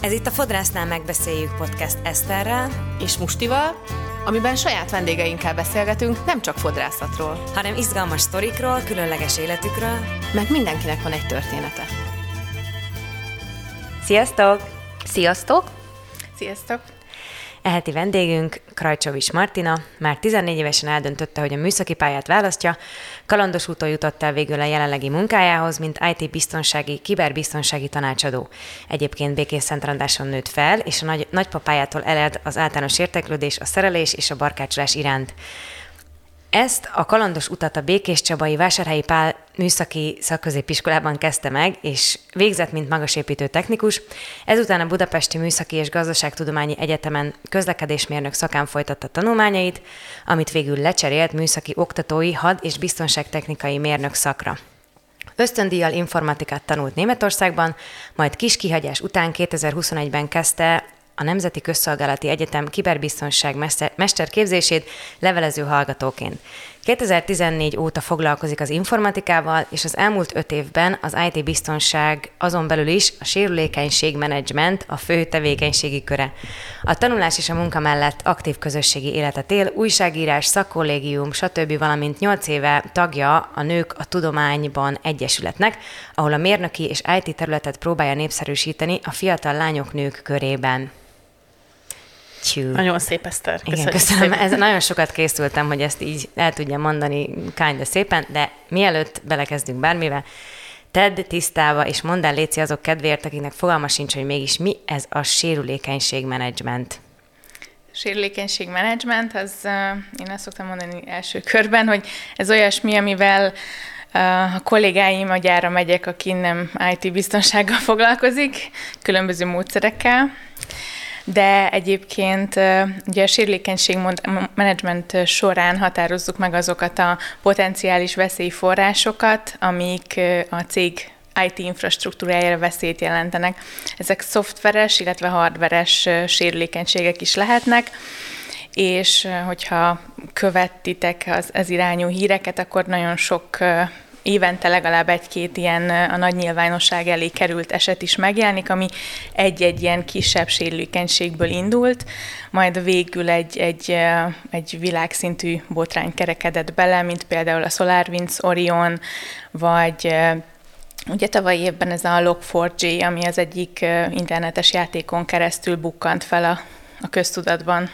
Ez itt a Fodrásznál megbeszéljük podcast Eszterrel és Mustival, amiben saját vendégeinkkel beszélgetünk nem csak fodrászatról, hanem izgalmas sztorikról, különleges életükről, meg mindenkinek van egy története. Sziasztok! Sziasztok! Sziasztok! Eheti vendégünk Krajcsovics Martina már 14 évesen eldöntötte, hogy a műszaki pályát választja, kalandos úton jutott el végül a jelenlegi munkájához, mint IT-biztonsági, kiberbiztonsági tanácsadó. Egyébként Békés Szentrandáson nőtt fel, és a nagy, nagypapájától eled az általános érteklődés, a szerelés és a barkácsolás iránt. Ezt a kalandos utat a Békés Csabai Vásárhelyi Pál műszaki szakközépiskolában kezdte meg, és végzett, mint magasépítő technikus. Ezután a Budapesti Műszaki és Gazdaságtudományi Egyetemen közlekedésmérnök szakán folytatta tanulmányait, amit végül lecserélt műszaki oktatói had- és biztonságtechnikai mérnök szakra. Ösztöndíjjal informatikát tanult Németországban, majd kis kihagyás után 2021-ben kezdte a Nemzeti Közszolgálati Egyetem kiberbiztonság mesterképzését levelező hallgatóként. 2014 óta foglalkozik az informatikával, és az elmúlt öt évben az IT biztonság azon belül is a sérülékenység menedzsment a fő tevékenységi köre. A tanulás és a munka mellett aktív közösségi életet él, újságírás, szakkollégium, stb. valamint 8 éve tagja a Nők a Tudományban Egyesületnek, ahol a mérnöki és IT területet próbálja népszerűsíteni a fiatal lányok nők körében. Tjú. Nagyon szép, Eszter. Köszönöm. Igen, köszönöm. Ez, nagyon sokat készültem, hogy ezt így el tudjam mondani kinda szépen, de mielőtt belekezdünk bármivel, tedd tisztába, és mondd el Léci azok kedvéért, akiknek fogalma sincs, hogy mégis mi ez a sérülékenység menedzsment. Sérülékenység-menedzsment, az én azt szoktam mondani első körben, hogy ez olyasmi, amivel a kollégáim a gyára megyek, aki nem IT biztonsággal foglalkozik, különböző módszerekkel, de egyébként ugye a sérülékenység menedzsment során határozzuk meg azokat a potenciális veszélyforrásokat, amik a cég IT infrastruktúrájára veszélyt jelentenek. Ezek szoftveres, illetve hardveres sérülékenységek is lehetnek, és hogyha követtitek az, az irányú híreket, akkor nagyon sok évente legalább egy-két ilyen a nagy nyilvánosság elé került eset is megjelenik, ami egy-egy ilyen kisebb sérülékenységből indult, majd végül egy, egy, egy világszintű botrány kerekedett bele, mint például a SolarWinds Orion, vagy Ugye tavaly évben ez a Log4j, ami az egyik internetes játékon keresztül bukkant fel a, a köztudatban.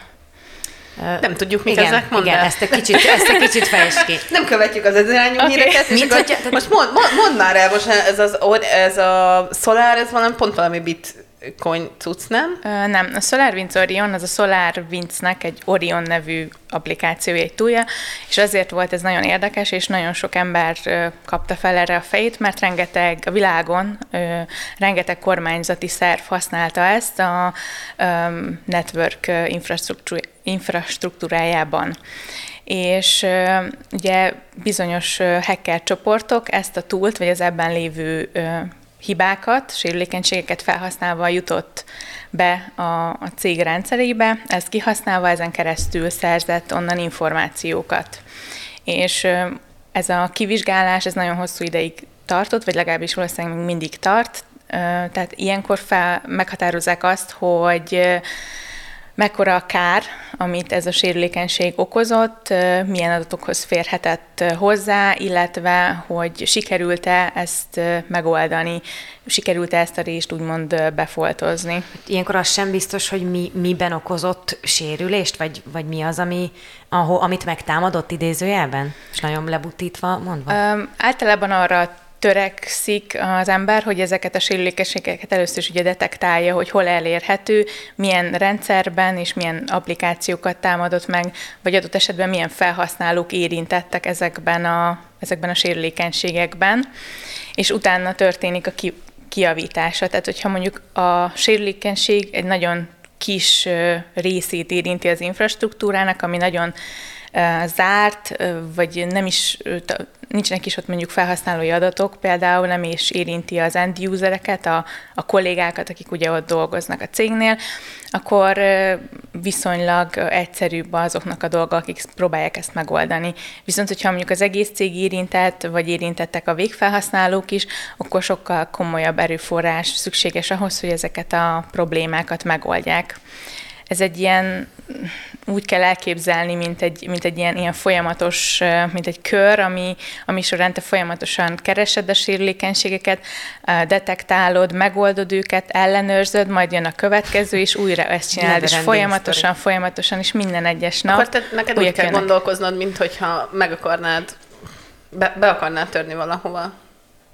Nem tudjuk, mit igen, ezek, mondd Igen, ezt egy kicsit, ezt egy kicsit fejtsd ki. Nem követjük az ez irányú okay. híreket, és Mint, akkor, hogy, most mond, mond, mond már el, most ez, az, ez a Solar, ez valami pont valami bit coin cucc, nem? Uh, nem, a SolarWinds Orion, az a SolarWinds-nek egy Orion nevű applikációja, egy túlja, és azért volt ez nagyon érdekes, és nagyon sok ember kapta fel erre a fejét, mert rengeteg a világon, rengeteg kormányzati szerv használta ezt a network infrastruktúrájában és uh, ugye bizonyos hacker csoportok ezt a túlt, vagy az ebben lévő hibákat, sérülékenységeket felhasználva jutott be a, a cég rendszerébe, ezt kihasználva ezen keresztül szerzett onnan információkat. És ez a kivizsgálás, ez nagyon hosszú ideig tartott, vagy legalábbis valószínűleg még mindig tart, tehát ilyenkor fel, meghatározzák azt, hogy mekkora a kár, amit ez a sérülékenység okozott, milyen adatokhoz férhetett hozzá, illetve hogy sikerült-e ezt megoldani, sikerült-e ezt a részt úgymond befoltozni. Ilyenkor az sem biztos, hogy mi, miben okozott sérülést, vagy, vagy mi az, ami, ahol, amit megtámadott idézőjelben? És nagyon lebutítva mondva? Um, általában arra törekszik az ember, hogy ezeket a sérülékenységeket először is ugye detektálja, hogy hol elérhető, milyen rendszerben és milyen applikációkat támadott meg, vagy adott esetben milyen felhasználók érintettek ezekben a, ezekben a sérülékenységekben, és utána történik a ki, kiavítása. Tehát, hogyha mondjuk a sérülékenység egy nagyon kis részét érinti az infrastruktúrának, ami nagyon zárt, vagy nem is, nincsenek is ott mondjuk felhasználói adatok, például nem is érinti az end usereket, a, a kollégákat, akik ugye ott dolgoznak a cégnél, akkor viszonylag egyszerűbb azoknak a dolgok, akik próbálják ezt megoldani. Viszont, hogyha mondjuk az egész cég érintett, vagy érintettek a végfelhasználók is, akkor sokkal komolyabb erőforrás szükséges ahhoz, hogy ezeket a problémákat megoldják ez egy ilyen, úgy kell elképzelni, mint egy, mint egy ilyen, ilyen folyamatos, mint egy kör, ami, ami során te folyamatosan keresed a sérülékenységeket, detektálod, megoldod őket, ellenőrzöd, majd jön a következő, és újra ezt csinálod, és folyamatosan, story. folyamatosan, és minden egyes nap. Akkor te, neked úgy kell jönnek. gondolkoznod, mint hogyha meg akarnád, be, be akarnád törni valahova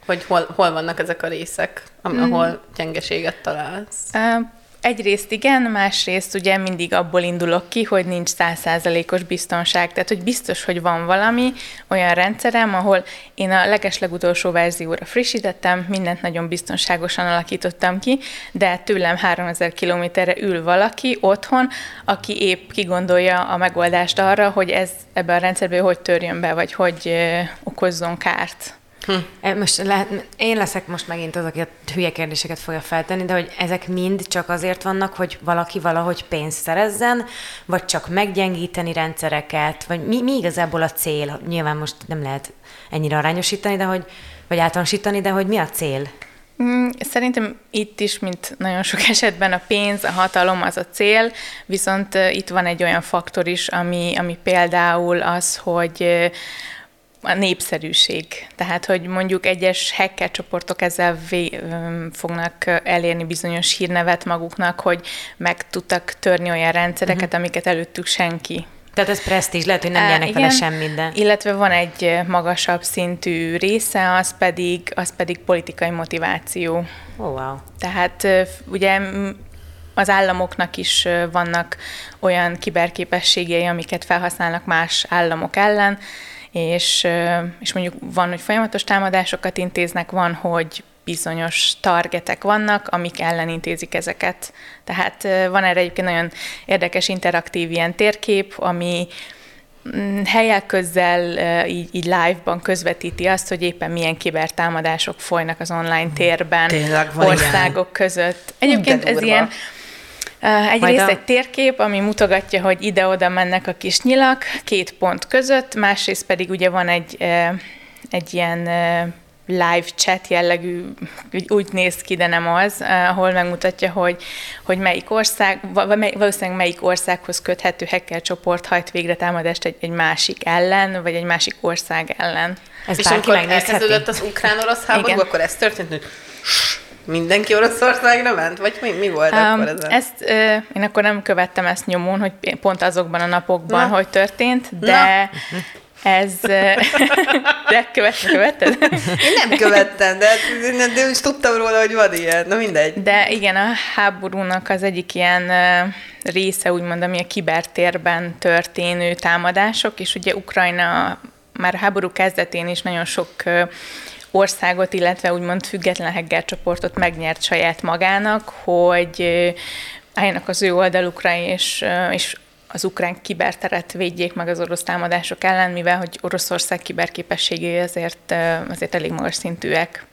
hogy hol, hol vannak ezek a részek, ahol mm. gyengeséget találsz? Uh, Egyrészt igen, másrészt ugye mindig abból indulok ki, hogy nincs százszázalékos biztonság. Tehát, hogy biztos, hogy van valami olyan rendszerem, ahol én a legeslegutolsó verzióra frissítettem, mindent nagyon biztonságosan alakítottam ki, de tőlem 3000 kilométerre ül valaki otthon, aki épp kigondolja a megoldást arra, hogy ez ebbe a rendszerbe hogy törjön be, vagy hogy okozzon kárt. Hm. E, most lehet, én leszek most megint az, aki a hülye kérdéseket fogja feltenni, de hogy ezek mind csak azért vannak, hogy valaki valahogy pénzt szerezzen, vagy csak meggyengíteni rendszereket, vagy mi, mi igazából a cél? Nyilván most nem lehet ennyire arányosítani, de hogy, vagy általánosítani, de hogy mi a cél? Mm, szerintem itt is, mint nagyon sok esetben a pénz, a hatalom az a cél, viszont itt van egy olyan faktor is, ami, ami például az, hogy a népszerűség. Tehát, hogy mondjuk egyes hacker csoportok ezzel vé, fognak elérni bizonyos hírnevet maguknak, hogy meg tudtak törni olyan rendszereket, uh-huh. amiket előttük senki. Tehát ez presztízs, lehet, hogy nem nyernek uh, vele semmi, de... Illetve van egy magasabb szintű része, az pedig, az pedig politikai motiváció. Oh, wow. Tehát ugye az államoknak is vannak olyan kiberképességei, amiket felhasználnak más államok ellen, és, és mondjuk van, hogy folyamatos támadásokat intéznek, van, hogy bizonyos targetek vannak, amik ellen intézik ezeket. Tehát van erre egyébként nagyon érdekes interaktív ilyen térkép, ami mm, helyek közzel így, így live-ban közvetíti azt, hogy éppen milyen kibertámadások folynak az online térben, országok ilyen. között. Egyébként ez ilyen Egyrészt a... egy térkép, ami mutogatja, hogy ide-oda mennek a kis nyilak, két pont között, másrészt pedig ugye van egy, egy ilyen live chat jellegű, úgy néz ki, de nem az, ahol megmutatja, hogy, hogy melyik ország, valószínűleg melyik országhoz köthető hacker csoport hajt végre támadást egy, egy másik ellen, vagy egy másik ország ellen. Ez És amikor elkezdődött az ukrán-orosz háború, akkor ez történt, hogy Mindenki Oroszországra ment? Vagy mi, mi volt um, akkor ez? Ezt, uh, én akkor nem követtem ezt nyomon, hogy pont azokban a napokban, Na. hogy történt, de Na. ez... de követte, követted? Én nem követtem, de, de, is tudtam róla, hogy van ilyen. Na mindegy. De igen, a háborúnak az egyik ilyen része, úgymond, ami a kibertérben történő támadások, és ugye Ukrajna már a háború kezdetén is nagyon sok országot, illetve úgymond független Hegger csoportot megnyert saját magának, hogy álljanak az ő oldalukra, és, és az ukrán kiberteret védjék meg az orosz támadások ellen, mivel hogy Oroszország kiberképességei azért, azért elég magas szintűek.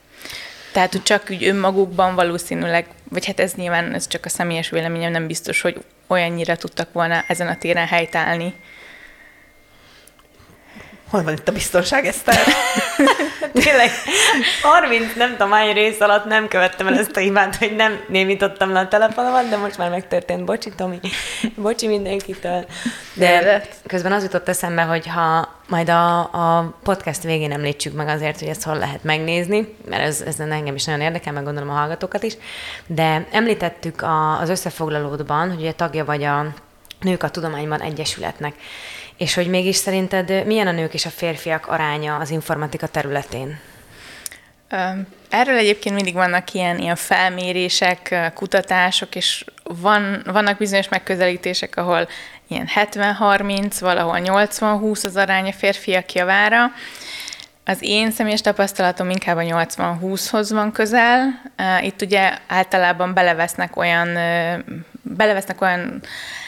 Tehát, hogy csak úgy önmagukban valószínűleg, vagy hát ez nyilván ez csak a személyes véleményem, nem biztos, hogy olyannyira tudtak volna ezen a téren helytállni. Hol van itt a biztonság, Eszter? Tényleg, 30 nem tudom hány rész alatt nem követtem el ezt a hibát, hogy nem némítottam le a telefonomat, de most már megtörtént. Bocsi, Tomi. Bocsi mindenkitől. De közben az jutott eszembe, hogy ha majd a, a podcast végén említsük meg azért, hogy ezt hol lehet megnézni, mert ez, ez engem is nagyon érdekel, meg gondolom a hallgatókat is, de említettük a, az összefoglalódban, hogy a tagja vagy a Nők a Tudományban Egyesületnek. És hogy mégis szerinted milyen a nők és a férfiak aránya az informatika területén? Erről egyébként mindig vannak ilyen, ilyen felmérések, kutatások, és van, vannak bizonyos megközelítések, ahol ilyen 70-30, valahol 80-20 az aránya férfiak javára. Az én személyes tapasztalatom inkább a 80-20-hoz van közel. Itt ugye általában belevesznek olyan, belevesznek olyan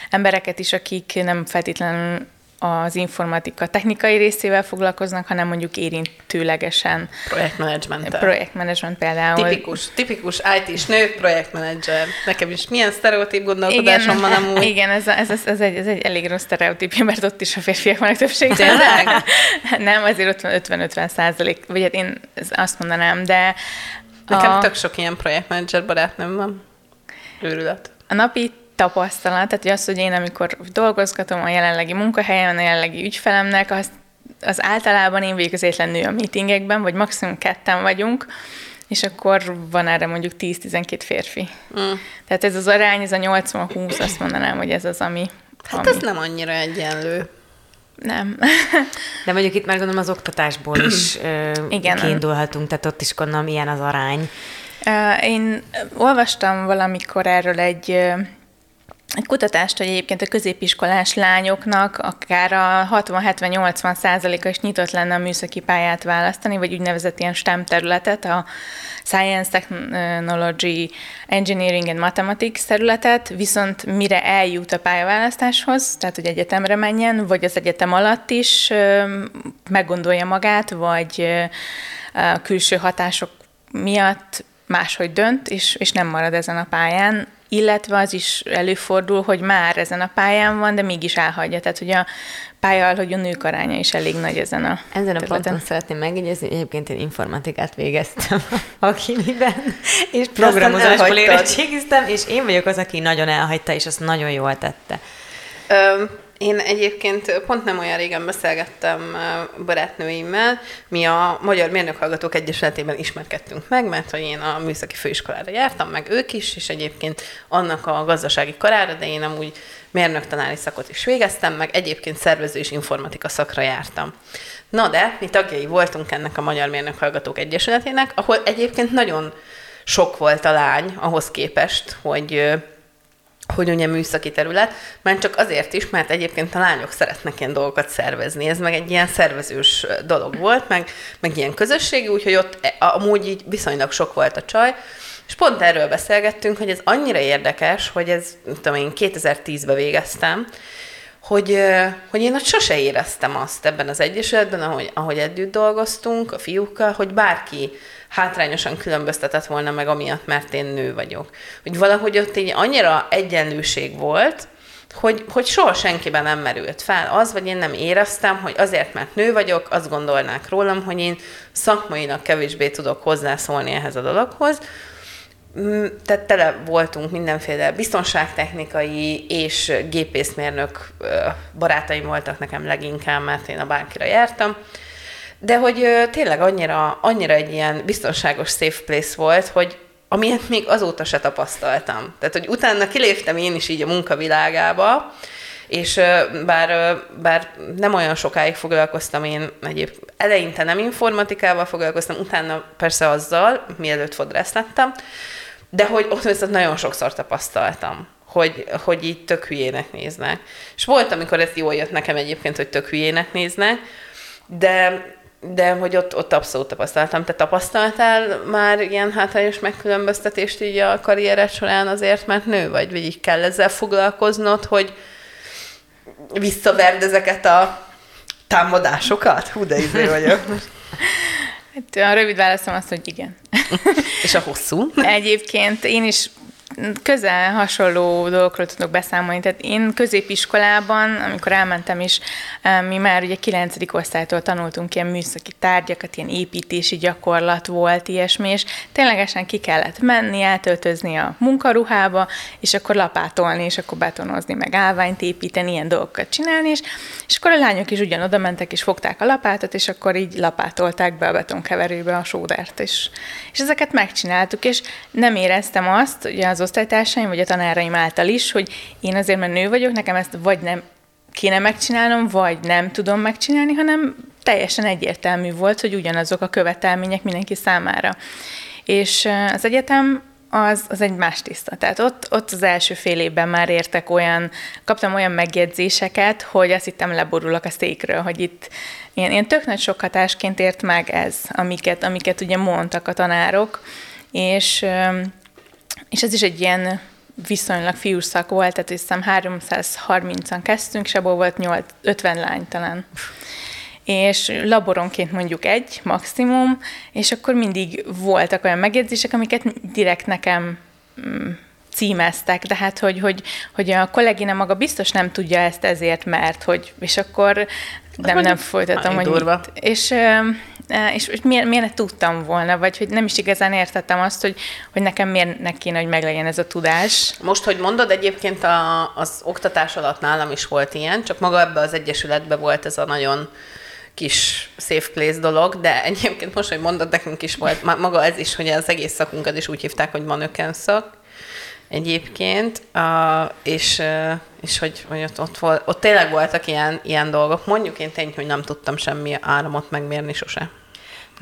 embereket is, akik nem feltétlenül az informatika technikai részével foglalkoznak, hanem mondjuk érintőlegesen. Projektmenedzsment. Projektmenedzsment például. Tipikus, tipikus IT-s nő, projektmenedzser. Nekem is milyen sztereotíp gondolkodásom van amúgy. Igen, ez, ez, ez, ez, egy, ez egy elég rossz sztereotípia, mert ott is a férfiak vannak többség. Tényleg? Nem, azért 50-50 százalék, vagy hát én azt mondanám, de... Nekem a... tök sok ilyen projektmenedzser barátnőm van. Őrület. A napi tapasztalat, tehát hogy az, hogy én amikor dolgozgatom a jelenlegi munkahelyen, a jelenlegi ügyfelemnek, az, az általában én vagyok az étlen nő a meetingekben, vagy maximum ketten vagyunk, és akkor van erre mondjuk 10-12 férfi. Mm. Tehát ez az arány, ez a 80-20, azt mondanám, hogy ez az, ami... Hát ami... ez nem annyira egyenlő. Nem. De mondjuk itt már gondolom az oktatásból is Igen, kiindulhatunk, tehát ott is gondolom ilyen az arány. Én olvastam valamikor erről egy egy kutatást, hogy egyébként a középiskolás lányoknak akár a 60-70-80 százaléka is nyitott lenne a műszaki pályát választani, vagy úgynevezett ilyen STEM területet, a Science, Technology, Engineering and Mathematics területet, viszont mire eljut a pályaválasztáshoz, tehát hogy egyetemre menjen, vagy az egyetem alatt is meggondolja magát, vagy a külső hatások miatt máshogy dönt, és, és nem marad ezen a pályán, illetve az is előfordul, hogy már ezen a pályán van, de mégis elhagyja. Tehát, hogy a pálya hogy a nők aránya is elég nagy ezen a Ezen a ponton szeretném megjegyezni, hogy egyébként én informatikát végeztem a kimiben, és programozásból érettségiztem, és én vagyok az, aki nagyon elhagyta, és azt nagyon jól tette. Ö, én egyébként pont nem olyan régen beszélgettem barátnőimmel, mi a Magyar Mérnökhallgatók Egyesületében ismerkedtünk meg, mert hogy én a műszaki főiskolára jártam, meg ők is, és egyébként annak a gazdasági karára, de én amúgy mérnöktanári szakot is végeztem, meg egyébként szervező és informatika szakra jártam. Na de, mi tagjai voltunk ennek a Magyar Mérnökhallgatók Egyesületének, ahol egyébként nagyon sok volt a lány ahhoz képest, hogy hogy ugye műszaki terület, mert csak azért is, mert egyébként a lányok szeretnek ilyen dolgokat szervezni. Ez meg egy ilyen szervezős dolog volt, meg, meg ilyen közösségi, úgyhogy ott e, amúgy így viszonylag sok volt a csaj, és pont erről beszélgettünk, hogy ez annyira érdekes, hogy ez, tudom én, 2010-ben végeztem, hogy, hogy én ott sose éreztem azt ebben az egyesületben, ahogy, ahogy együtt dolgoztunk a fiúkkal, hogy bárki hátrányosan különböztetett volna meg amiatt, mert én nő vagyok. Hogy valahogy ott így annyira egyenlőség volt, hogy, hogy soha senkiben nem merült fel. Az, vagy én nem éreztem, hogy azért, mert nő vagyok, azt gondolnák rólam, hogy én szakmainak kevésbé tudok hozzászólni ehhez a dologhoz, mm, tehát tele voltunk mindenféle biztonságtechnikai és gépészmérnök barátaim voltak nekem leginkább, mert én a bánkira jártam, de hogy tényleg annyira, annyira egy ilyen biztonságos safe place volt, hogy amilyet még azóta se tapasztaltam. Tehát, hogy utána kiléptem én is így a munkavilágába, és bár, bár nem olyan sokáig foglalkoztam én egyéb, eleinte nem informatikával foglalkoztam, utána persze azzal, mielőtt fodrász lettem, de hogy ott viszont nagyon sokszor tapasztaltam, hogy, hogy így tök hülyének néznek. És volt, amikor ez jól jött nekem egyébként, hogy tök hülyének néznek, de de hogy ott, ott abszolút tapasztaltam. Te tapasztaltál már ilyen hátrányos megkülönböztetést így a karriered során azért, mert nő vagy, vagy így kell ezzel foglalkoznod, hogy visszaverd ezeket a támadásokat? Hú, de izé vagyok. Hát a rövid válaszom az, hogy igen. És a hosszú? Egyébként én is közel hasonló dolgokról tudok beszámolni. Tehát én középiskolában, amikor elmentem is, mi már ugye 9. osztálytól tanultunk ilyen műszaki tárgyakat, ilyen építési gyakorlat volt, ilyesmi, és ténylegesen ki kellett menni, eltöltözni a munkaruhába, és akkor lapátolni, és akkor betonozni, meg állványt építeni, ilyen dolgokat csinálni, és, és akkor a lányok is ugyan oda mentek, és fogták a lapátot, és akkor így lapátolták be a betonkeverőbe a sódert, és, és ezeket megcsináltuk, és nem éreztem azt, ugye az osztálytársaim, vagy a tanáraim által is, hogy én azért, mert nő vagyok, nekem ezt vagy nem kéne megcsinálnom, vagy nem tudom megcsinálni, hanem teljesen egyértelmű volt, hogy ugyanazok a követelmények mindenki számára. És az egyetem az, az egy más tiszta. Tehát ott, ott az első fél évben már értek olyan, kaptam olyan megjegyzéseket, hogy azt hittem leborulok a székről, hogy itt ilyen, ilyen tök nagy sok hatásként ért meg ez, amiket, amiket ugye mondtak a tanárok, és és ez is egy ilyen viszonylag fiús szak volt, tehát hiszem 330-an kezdtünk, és abból volt 8, 50 lány talán. És laboronként mondjuk egy maximum, és akkor mindig voltak olyan megjegyzések, amiket direkt nekem mm, címeztek, de hát, hogy, hogy, hogy a kollégina maga biztos nem tudja ezt ezért, mert hogy, és akkor nem, nem folytatom, hogy mit. És, és, és miért, miért ne tudtam volna, vagy hogy nem is igazán értettem azt, hogy, hogy nekem miért ne kéne, hogy meglegyen ez a tudás. Most, hogy mondod, egyébként a, az oktatás alatt nálam is volt ilyen, csak maga ebbe az egyesületbe volt ez a nagyon kis safe place dolog, de egyébként most, hogy mondod, nekünk is volt maga ez is, hogy az egész szakunkat is úgy hívták, hogy manöken szak, egyébként, és, uh, és hogy, hogy ott, ott, volt, ott tényleg voltak ilyen, ilyen dolgok. Mondjuk én tény, hogy nem tudtam semmi áramot megmérni sose.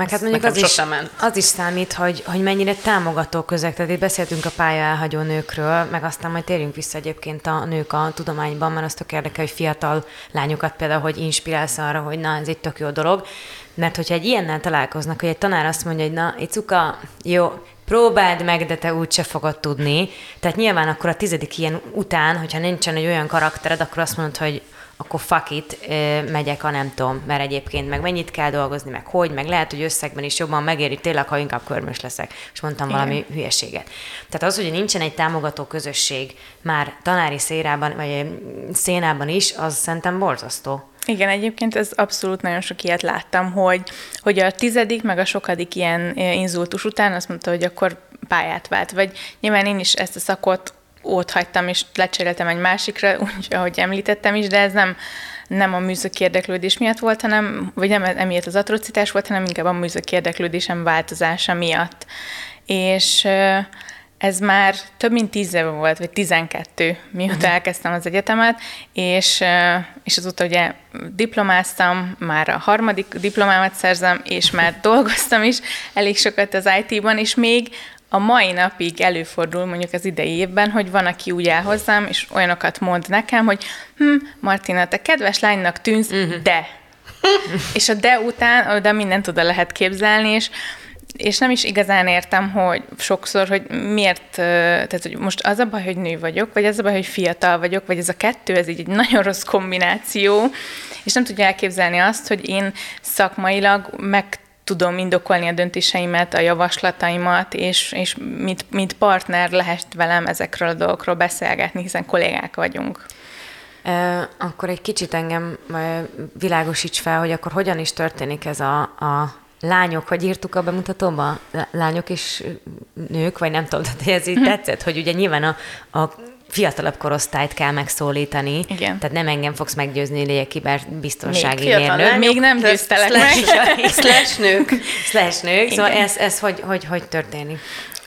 Meg hát mondjuk az is, az is számít, hogy, hogy mennyire támogató közeg. Tehát itt beszéltünk a pálya elhagyó nőkről, meg aztán majd térjünk vissza egyébként a nők a tudományban, mert azt tök érdekel, hogy fiatal lányokat például, hogy inspirálsz arra, hogy na, ez egy tök jó dolog. Mert hogyha egy ilyennel találkoznak, hogy egy tanár azt mondja, hogy na, Icuka, jó, próbáld meg, de te úgyse fogod tudni. Tehát nyilván akkor a tizedik ilyen után, hogyha nincsen egy olyan karaktered, akkor azt mondod, hogy akkor fuck it, megyek a nem tudom, mert egyébként meg mennyit kell dolgozni, meg hogy, meg lehet, hogy összegben is jobban megéri tényleg, ha inkább körmös leszek, és mondtam Igen. valami hülyeséget. Tehát az, hogy nincsen egy támogató közösség már tanári szérában, vagy szénában is, az szerintem borzasztó. Igen, egyébként ez abszolút nagyon sok ilyet láttam, hogy, hogy a tizedik, meg a sokadik ilyen inzultus után azt mondta, hogy akkor pályát vált. Vagy nyilván én is ezt a szakot ott hagytam, és lecseréltem egy másikra, úgy, ahogy említettem is, de ez nem, nem a műszaki érdeklődés miatt volt, hanem, vagy nem emiatt az atrocitás volt, hanem inkább a műszaki érdeklődésem változása miatt. És ez már több mint tíz éve volt, vagy tizenkettő, mióta uh-huh. elkezdtem az egyetemet, és, és azóta ugye diplomáztam, már a harmadik diplomámat szerzem, és már dolgoztam is elég sokat az IT-ban, és még a mai napig előfordul mondjuk az idei évben, hogy van, aki úgy áll hozzám, és olyanokat mond nekem, hogy hm, Martina, te kedves lánynak tűnsz, uh-huh. de. és a de után oda mindent oda lehet képzelni, és és nem is igazán értem, hogy sokszor, hogy miért, tehát hogy most az a baj, hogy nő vagyok, vagy az a baj, hogy fiatal vagyok, vagy ez a kettő, ez így egy nagyon rossz kombináció, és nem tudja elképzelni azt, hogy én szakmailag meg tudom indokolni a döntéseimet, a javaslataimat, és, és mint, mint partner lehet velem ezekről a dolgokról beszélgetni, hiszen kollégák vagyunk. Akkor egy kicsit engem világosíts fel, hogy akkor hogyan is történik ez a, a lányok, hogy írtuk a bemutatóba, lányok és nők, vagy nem tudom, hogy ez így hm. tetszett, hogy ugye nyilván a, a fiatalabb korosztályt kell megszólítani. Igen. Tehát nem engem fogsz meggyőzni, hogy legyek kiberbiztonsági még mérnök. Lányok, még nem győztelek meg. Slash nők. Slash nők. Igen. Szóval ez, ez hogy, hogy, hogy történik?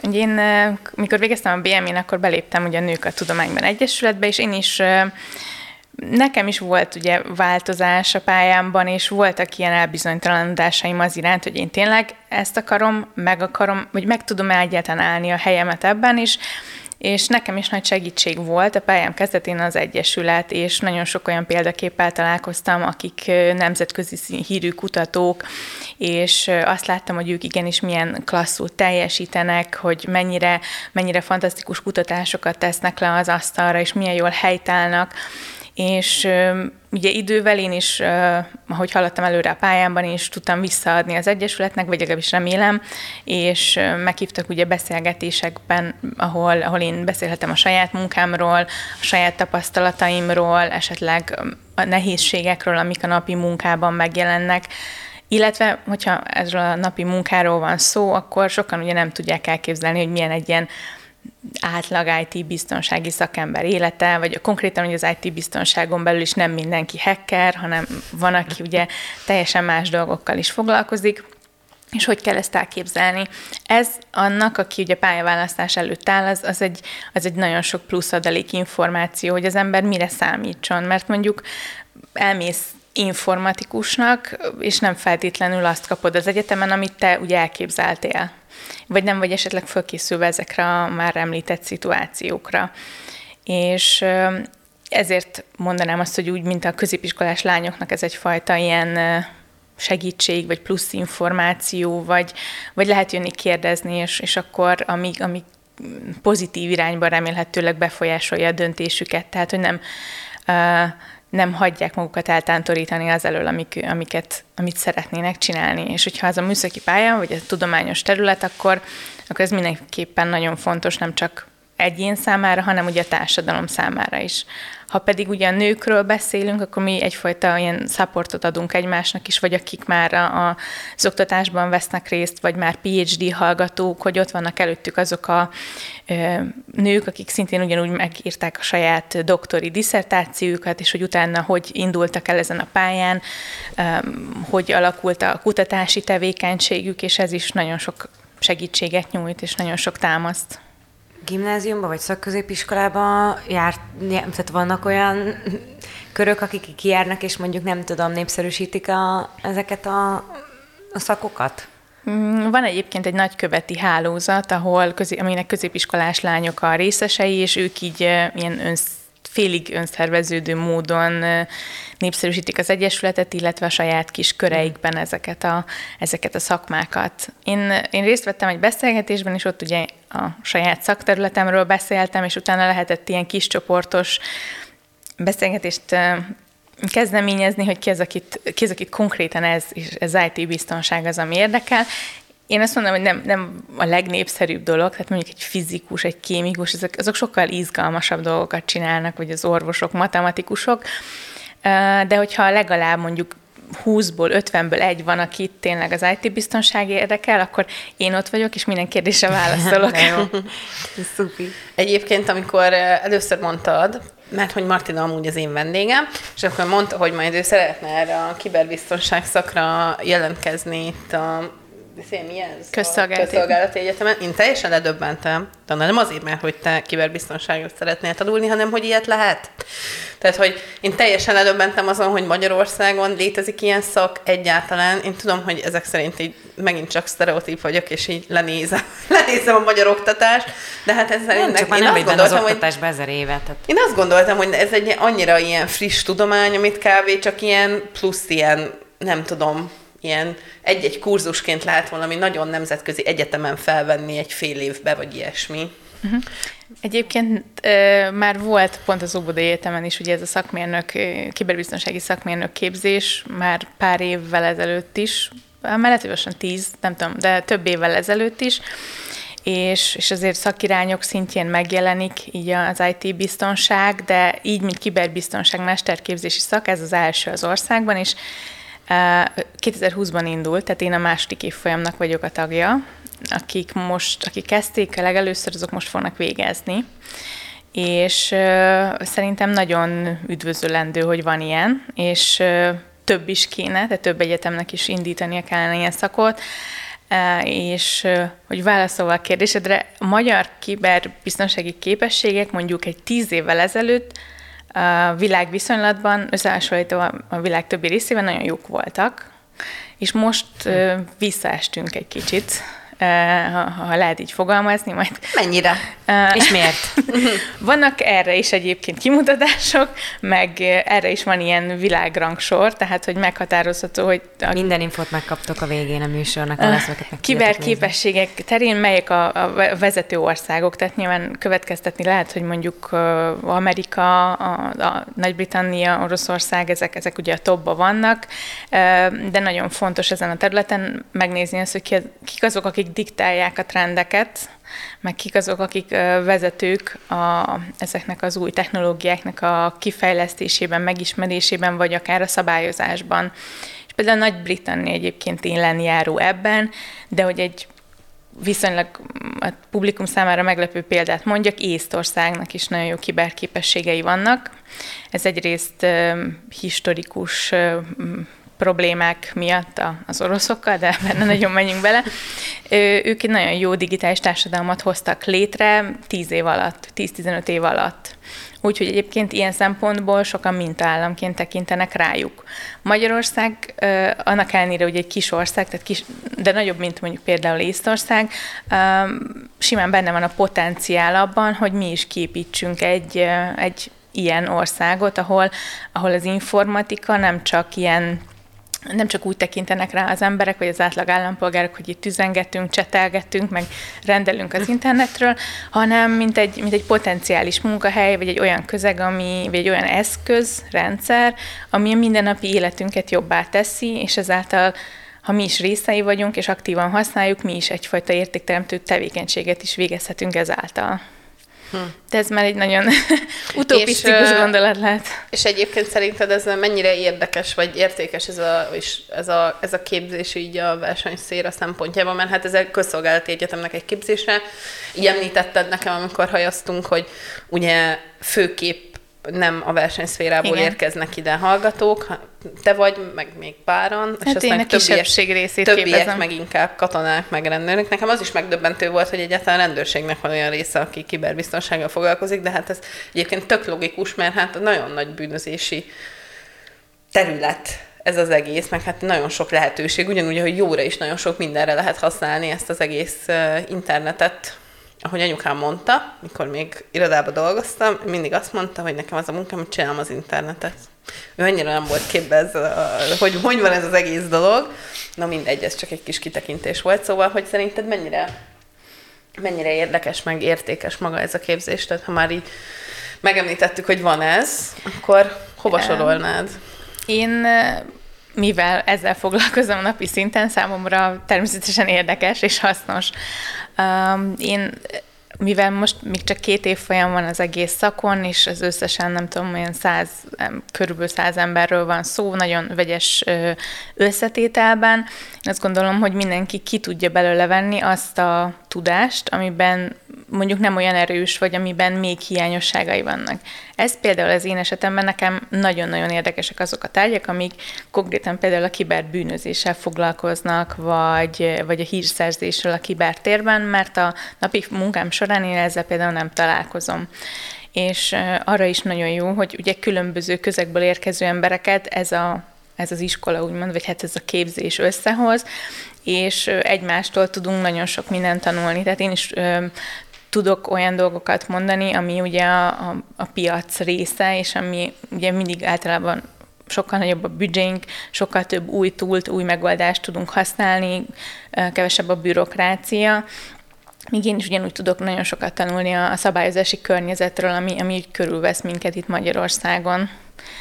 Ugye én, mikor végeztem a BM-én, akkor beléptem ugye a Nők a Tudományban Egyesületbe, és én is Nekem is volt ugye változás a pályámban, és voltak ilyen elbizonytalanodásaim az iránt, hogy én tényleg ezt akarom, meg akarom, vagy meg tudom-e egyáltalán állni a helyemet ebben, is és nekem is nagy segítség volt. A pályám kezdetén az Egyesület, és nagyon sok olyan példaképpel találkoztam, akik nemzetközi hírű kutatók, és azt láttam, hogy ők igenis milyen klasszul teljesítenek, hogy mennyire, mennyire fantasztikus kutatásokat tesznek le az asztalra, és milyen jól helytállnak, és ugye idővel én is, ahogy hallottam előre a pályámban, én is tudtam visszaadni az Egyesületnek, vagy legalábbis remélem, és meghívtak ugye beszélgetésekben, ahol, ahol én beszélhetem a saját munkámról, a saját tapasztalataimról, esetleg a nehézségekről, amik a napi munkában megjelennek, illetve, hogyha ezről a napi munkáról van szó, akkor sokan ugye nem tudják elképzelni, hogy milyen egy ilyen átlag IT biztonsági szakember élete, vagy konkrétan, hogy az IT biztonságon belül is nem mindenki hacker, hanem van, aki ugye teljesen más dolgokkal is foglalkozik, és hogy kell ezt elképzelni? Ez annak, aki ugye pályaválasztás előtt áll, az, az, egy, az egy nagyon sok plusz adalék információ, hogy az ember mire számítson, mert mondjuk elmész informatikusnak, és nem feltétlenül azt kapod az egyetemen, amit te ugye elképzeltél vagy nem vagy esetleg fölkészülve ezekre a már említett szituációkra. És ezért mondanám azt, hogy úgy, mint a középiskolás lányoknak ez egyfajta ilyen segítség, vagy plusz információ, vagy, vagy lehet jönni kérdezni, és, és akkor amíg, amíg pozitív irányba remélhetőleg befolyásolja a döntésüket, tehát hogy nem nem hagyják magukat eltántorítani az elől, amik, amiket, amit szeretnének csinálni. És hogyha az a műszaki pálya, vagy a tudományos terület, akkor, akkor ez mindenképpen nagyon fontos, nem csak egyén számára, hanem ugye a társadalom számára is. Ha pedig ugye nőkről beszélünk, akkor mi egyfajta ilyen supportot adunk egymásnak is, vagy akik már a, az oktatásban vesznek részt, vagy már PhD hallgatók, hogy ott vannak előttük azok a ö, nők, akik szintén ugyanúgy megírták a saját doktori diszertációjukat, és hogy utána hogy indultak el ezen a pályán, ö, hogy alakult a kutatási tevékenységük, és ez is nagyon sok segítséget nyújt, és nagyon sok támaszt gimnáziumban vagy szakközépiskolában járt, tehát vannak olyan körök, akik kijárnak, és mondjuk nem tudom, népszerűsítik a, ezeket a, a szakokat? Mm, van egyébként egy nagyköveti hálózat, ahol közé, aminek középiskolás lányok a részesei, és ők így ilyen önsz, félig önszerveződő módon népszerűsítik az Egyesületet, illetve a saját kis köreikben ezeket a, ezeket a szakmákat. Én, én részt vettem egy beszélgetésben, és ott ugye a saját szakterületemről beszéltem, és utána lehetett ilyen kis csoportos beszélgetést kezdeményezni, hogy ki az, akit, ki az, akit konkrétan ez, és ez IT biztonság az, ami érdekel. Én azt mondom, hogy nem, nem a legnépszerűbb dolog, tehát mondjuk egy fizikus, egy kémikus, ezek, azok sokkal izgalmasabb dolgokat csinálnak, vagy az orvosok, matematikusok, de hogyha legalább mondjuk 20-ból, 50-ből egy van, aki tényleg az IT biztonság érdekel, akkor én ott vagyok, és minden kérdésre válaszolok. jó. Szupi. Egyébként, amikor először mondtad, mert hogy Martina amúgy az én vendégem, és akkor mondta, hogy majd ő szeretne erre a kiberbiztonság szakra jelentkezni itt a mi ez? Közszolgálati. Közszolgálati Egyetemen. Én teljesen ledöbbentem, de nem azért, mert hogy te kiberbiztonságot szeretnél tanulni, hanem hogy ilyet lehet. Tehát, hogy én teljesen ledöbbentem azon, hogy Magyarországon létezik ilyen szak egyáltalán. Én tudom, hogy ezek szerint így megint csak sztereotíp vagyok, és így lenézem, lenézem a magyar oktatást, de hát ez szerint nem, csak én nem azt gondoltam, az oktatásban ezer évet. Tehát... Én azt gondoltam, hogy ez egy annyira ilyen friss tudomány, amit kávé csak ilyen plusz ilyen, nem tudom, ilyen egy-egy kurzusként lehet valami nagyon nemzetközi egyetemen felvenni egy fél évbe, vagy ilyesmi. Uh-huh. Egyébként e, már volt pont az Óbudai Egyetemen is ugye ez a szakmérnök, kiberbiztonsági szakmérnök képzés már pár évvel ezelőtt is, mellettősen tíz, nem tudom, de több évvel ezelőtt is, és, és azért szakirányok szintjén megjelenik így az IT biztonság, de így, mint kiberbiztonság mesterképzési szak, ez az első az országban, és 2020-ban indult, tehát én a második évfolyamnak vagyok a tagja, akik most, akik kezdték a legelőször, azok most fognak végezni. És szerintem nagyon üdvözölendő, hogy van ilyen, és több is kéne, tehát több egyetemnek is indítania kellene ilyen szakot, és hogy válaszolva a kérdésedre, a magyar kiberbiztonsági képességek mondjuk egy tíz évvel ezelőtt a világviszonylatban, összehasonlítva a világ többi részében nagyon jók voltak, és most visszaestünk egy kicsit ha, ha lehet így fogalmazni, majd... Mennyire? És miért? Vannak erre is egyébként kimutatások, meg erre is van ilyen világrangsor, tehát hogy meghatározható, hogy... A... Minden infot megkaptok a végén a műsornak, a uh, Kiberképességek terén melyek a, a vezető országok, tehát nyilván következtetni lehet, hogy mondjuk Amerika, a, a Nagy-Britannia, Oroszország, ezek, ezek ugye a topba vannak, de nagyon fontos ezen a területen megnézni azt, hogy kik azok, akik diktálják a trendeket, meg kik azok, akik vezetők a, ezeknek az új technológiáknak a kifejlesztésében, megismerésében, vagy akár a szabályozásban. És például Nagy-Britannia egyébként élen járó ebben, de hogy egy viszonylag a publikum számára meglepő példát mondjak, Észtországnak is nagyon jó kiberképességei vannak. Ez egyrészt historikus problémák miatt az oroszokkal, de benne nagyon menjünk bele. Ők egy nagyon jó digitális társadalmat hoztak létre 10 év alatt, 10-15 év alatt. Úgyhogy egyébként ilyen szempontból sokan mintállamként tekintenek rájuk. Magyarország annak ellenére, hogy egy kis ország, tehát kis, de nagyobb, mint mondjuk például Észtország, simán benne van a potenciál abban, hogy mi is képítsünk egy, egy ilyen országot, ahol, ahol az informatika nem csak ilyen nem csak úgy tekintenek rá az emberek, vagy az átlag állampolgárok, hogy itt üzengetünk, csetelgetünk, meg rendelünk az internetről, hanem mint egy, mint egy potenciális munkahely, vagy egy olyan közeg, ami, vagy egy olyan eszköz, rendszer, ami a mindennapi életünket jobbá teszi, és ezáltal ha mi is részei vagyunk, és aktívan használjuk, mi is egyfajta értékteremtő tevékenységet is végezhetünk ezáltal. Hm. De ez már egy nagyon utopisztikus és, gondolat lehet. És egyébként szerinted ez mennyire érdekes, vagy értékes ez a, és ez a, ez a képzés így a versenyszéra szempontjában, mert hát ez a közszolgálati egyetemnek egy képzése. Így említetted nekem, amikor hajaztunk, hogy ugye főképp nem a versenyszférából Igen. érkeznek ide hallgatók, te vagy, meg még páran, hát és aztán a többiek, részét többiek képezem. meg inkább katonák, meg rendőrök. Nekem az is megdöbbentő volt, hogy egyáltalán rendőrségnek van olyan része, aki kiberbiztonsággal foglalkozik, de hát ez egyébként tök logikus, mert hát nagyon nagy bűnözési terület ez az egész, meg hát nagyon sok lehetőség, ugyanúgy, hogy jóra is nagyon sok mindenre lehet használni ezt az egész internetet, ahogy anyukám mondta, mikor még irodába dolgoztam, mindig azt mondta, hogy nekem az a munkám, hogy csinálom az internetet. Ő annyira nem volt képbe, ez a, hogy hogy van ez az egész dolog. Na mindegy, ez csak egy kis kitekintés volt. Szóval, hogy szerinted mennyire, mennyire érdekes, meg értékes maga ez a képzés? Tehát ha már így megemlítettük, hogy van ez, akkor hova sorolnád? Én mivel ezzel foglalkozom napi szinten, számomra természetesen érdekes és hasznos. Én mivel most még csak két év folyam van az egész szakon, és az összesen nem tudom, olyan száz, körülbelül száz emberről van szó, nagyon vegyes összetételben. Én azt gondolom, hogy mindenki ki tudja belőle venni azt a tudást, amiben mondjuk nem olyan erős, vagy amiben még hiányosságai vannak. Ez például az én esetemben nekem nagyon-nagyon érdekesek azok a tárgyak, amik konkrétan például a kiberbűnözéssel foglalkoznak, vagy, vagy a hírszerzésről a kibertérben, mert a napi munkám során én ezzel például nem találkozom és arra is nagyon jó, hogy ugye különböző közegből érkező embereket ez a ez az iskola, úgymond, vagy hát ez a képzés összehoz, és egymástól tudunk nagyon sok mindent tanulni. Tehát én is tudok olyan dolgokat mondani, ami ugye a, a, a piac része, és ami ugye mindig általában sokkal nagyobb a büdzsénk, sokkal több új túlt, új megoldást tudunk használni, kevesebb a bürokrácia, Míg én is ugyanúgy tudok nagyon sokat tanulni a, a szabályozási környezetről, ami, ami így körülvesz minket itt Magyarországon.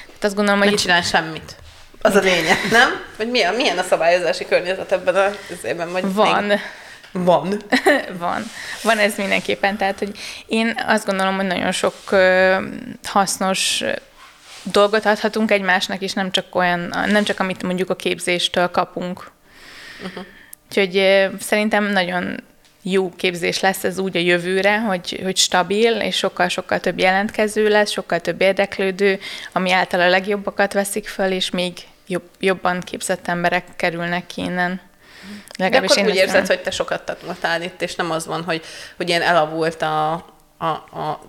Tehát azt gondolom, hogy... Nem csinál semmit. Az a lényeg, nem? Hogy milyen, milyen a szabályozási környezet ebben az évben? Vagy Van. Még... Van. Van. Van ez mindenképpen. Tehát, hogy én azt gondolom, hogy nagyon sok hasznos dolgot adhatunk egymásnak, és nem csak olyan, nem csak amit mondjuk a képzéstől kapunk. Uh-huh. Úgyhogy szerintem nagyon jó képzés lesz ez úgy a jövőre, hogy, hogy stabil, és sokkal-sokkal több jelentkező lesz, sokkal több érdeklődő, ami által a legjobbakat veszik föl, és még jobb, jobban képzett emberek kerülnek ki innen. Legalábbis De akkor úgy érzed, hogy te sokat tanultál itt, és nem az van, hogy, hogy ilyen elavult a, a, a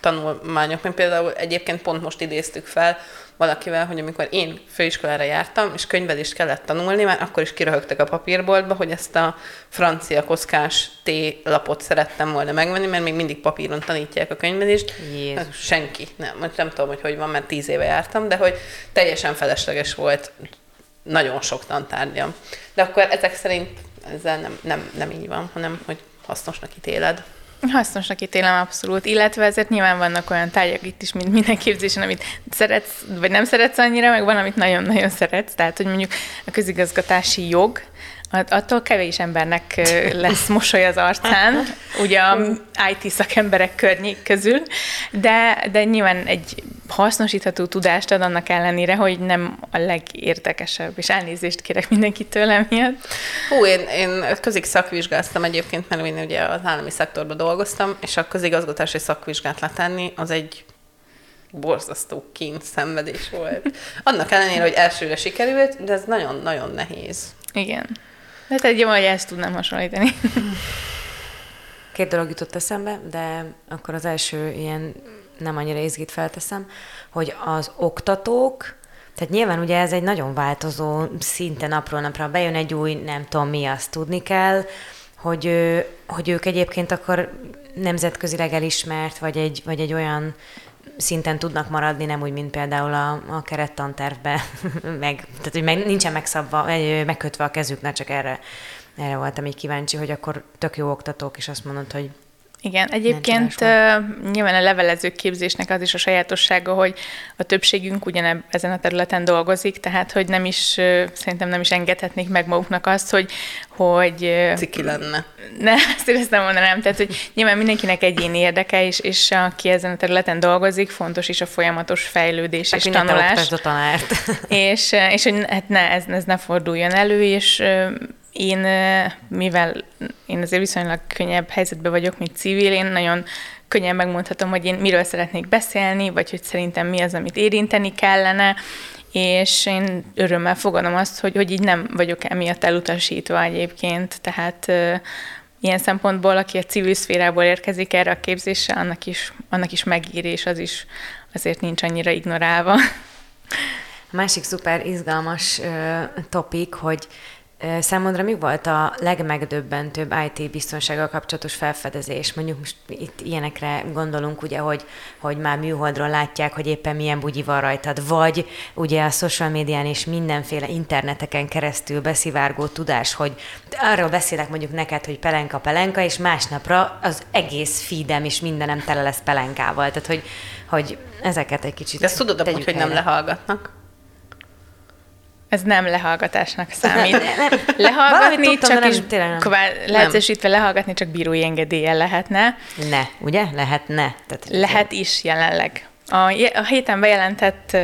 tanulmányok, mint például egyébként pont most idéztük fel valakivel, hogy amikor én főiskolára jártam, és könyvelést kellett tanulni, már akkor is kiröhögtek a papírboltba, hogy ezt a francia kockás T lapot szerettem volna megvenni, mert még mindig papíron tanítják a könyvelést. Jézus. Senki. Nem, nem tudom, hogy hogy van, mert tíz éve jártam, de hogy teljesen felesleges volt nagyon sok tantárgyam. De akkor ezek szerint ezzel nem, nem, nem így van, hanem hogy hasznosnak ítéled. Hasznosnak ítélem abszolút, illetve ezért nyilván vannak olyan tárgyak itt is, mint minden képzésen, amit szeretsz, vagy nem szeretsz annyira, meg van, amit nagyon-nagyon szeretsz. Tehát, hogy mondjuk a közigazgatási jog, attól kevés embernek lesz mosoly az arcán, ugye a IT szakemberek környék közül, de, de nyilván egy hasznosítható tudást ad annak ellenére, hogy nem a legérdekesebb, és elnézést kérek mindenkitől emiatt. Hú, én, én közig szakvizsgáztam egyébként, mert én ugye az állami szektorban dolgoztam, és a közigazgatási szakvizsgát letenni, az egy borzasztó kint szenvedés volt. Annak ellenére, hogy elsőre sikerült, de ez nagyon-nagyon nehéz. Igen. Hát egy jó, hogy ezt tudnám hasonlítani. Két dolog jutott eszembe, de akkor az első ilyen nem annyira izgít felteszem, hogy az oktatók, tehát nyilván ugye ez egy nagyon változó szinte napról napra bejön egy új, nem tudom mi, azt tudni kell, hogy, hogy ők egyébként akkor nemzetközileg elismert, vagy egy, vagy egy olyan szinten tudnak maradni, nem úgy, mint például a, a kerettantervbe, meg, tehát hogy meg, nincsen megszabva, megkötve a kezüknek, csak erre, erre voltam így kíváncsi, hogy akkor tök jó oktatók, és azt mondod, hogy igen, egyébként uh, nyilván a levelező képzésnek az is a sajátossága, hogy a többségünk ugyan ezen a területen dolgozik, tehát hogy nem is, uh, szerintem nem is engedhetnék meg maguknak azt, hogy... hogy uh, Ciki lenne. Ne, ezt éreztem mondanám, tehát hogy nyilván mindenkinek egyéni érdeke, és, és aki ezen a területen dolgozik, fontos is a folyamatos fejlődés Meg és tanulás. A tanárt. és, és hogy hát ne, ez, ez ne forduljon elő, és én, mivel én azért viszonylag könnyebb helyzetben vagyok, mint civil, én nagyon könnyen megmondhatom, hogy én miről szeretnék beszélni, vagy hogy szerintem mi az, amit érinteni kellene, és én örömmel fogadom azt, hogy, hogy így nem vagyok emiatt elutasítva egyébként, tehát ilyen szempontból, aki a civil szférából érkezik erre a képzésre, annak is, annak is megír, és az is azért nincs annyira ignorálva. A másik szuper izgalmas uh, topik, hogy Számodra mi volt a legmegdöbbentőbb IT biztonsággal kapcsolatos felfedezés? Mondjuk most itt ilyenekre gondolunk, ugye, hogy, hogy már műholdról látják, hogy éppen milyen bugyi van rajtad, vagy ugye a social médián és mindenféle interneteken keresztül beszivárgó tudás, hogy arról beszélek mondjuk neked, hogy pelenka, pelenka, és másnapra az egész feedem és mindenem tele lesz pelenkával. Tehát, hogy, hogy ezeket egy kicsit De ezt tudod hogy, hogy nem lehallgatnak? Ez nem lehallgatásnak számít. Lehallgatni tudtam, csak is, nem. lehetősítve lehallgatni csak bírói engedéllyel lehetne. Ne, ugye? Lehetne. Tehát, Lehet is jelenleg. A, a héten bejelentett